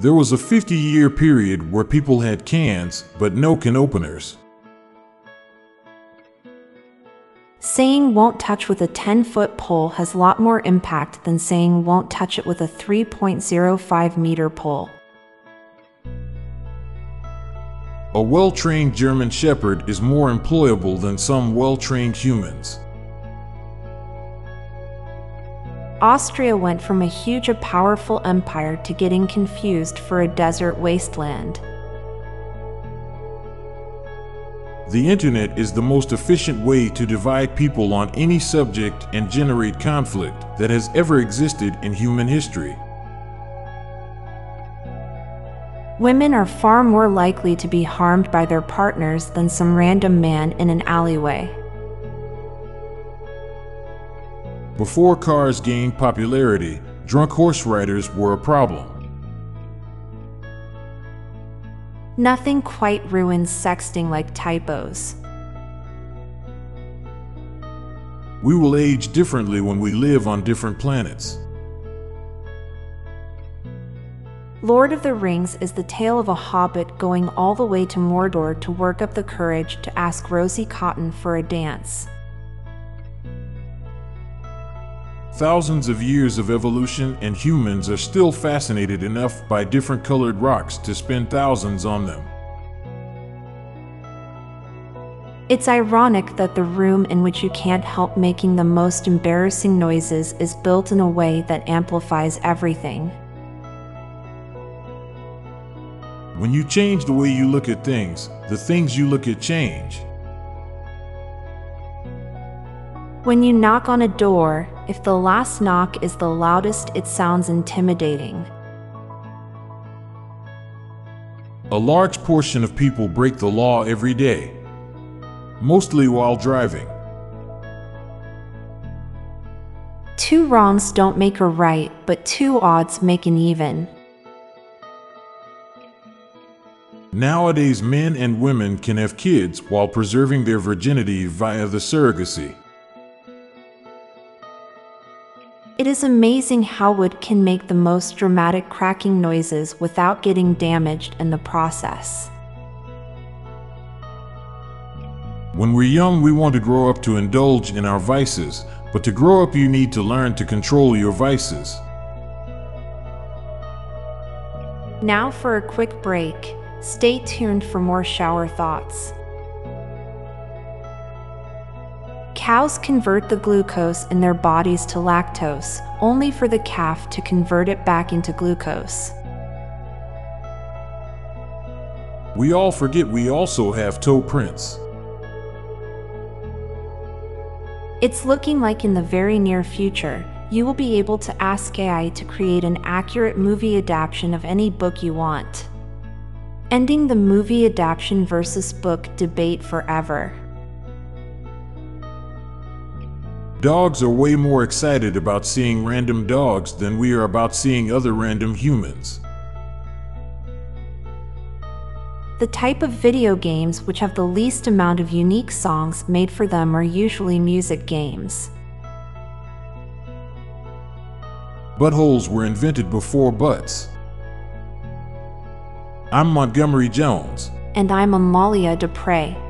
There was a 50 year period where people had cans, but no can openers. Saying won't touch with a 10 foot pole has a lot more impact than saying won't touch it with a 3.05 meter pole. A well trained German Shepherd is more employable than some well trained humans. Austria went from a huge and powerful empire to getting confused for a desert wasteland. The internet is the most efficient way to divide people on any subject and generate conflict that has ever existed in human history. Women are far more likely to be harmed by their partners than some random man in an alleyway. Before cars gained popularity, drunk horse riders were a problem. Nothing quite ruins sexting like typos. We will age differently when we live on different planets. Lord of the Rings is the tale of a hobbit going all the way to Mordor to work up the courage to ask Rosie Cotton for a dance. Thousands of years of evolution and humans are still fascinated enough by different colored rocks to spend thousands on them. It's ironic that the room in which you can't help making the most embarrassing noises is built in a way that amplifies everything. When you change the way you look at things, the things you look at change. When you knock on a door, if the last knock is the loudest, it sounds intimidating. A large portion of people break the law every day, mostly while driving. Two wrongs don't make a right, but two odds make an even. Nowadays, men and women can have kids while preserving their virginity via the surrogacy. It is amazing how wood can make the most dramatic cracking noises without getting damaged in the process. When we're young, we want to grow up to indulge in our vices, but to grow up, you need to learn to control your vices. Now for a quick break. Stay tuned for more shower thoughts. Cows convert the glucose in their bodies to lactose, only for the calf to convert it back into glucose. We all forget we also have toe prints. It's looking like in the very near future, you will be able to ask AI to create an accurate movie adaptation of any book you want. Ending the movie adaptation versus book debate forever. Dogs are way more excited about seeing random dogs than we are about seeing other random humans. The type of video games which have the least amount of unique songs made for them are usually music games. Buttholes were invented before butts. I'm Montgomery Jones. And I'm Amalia Dupre.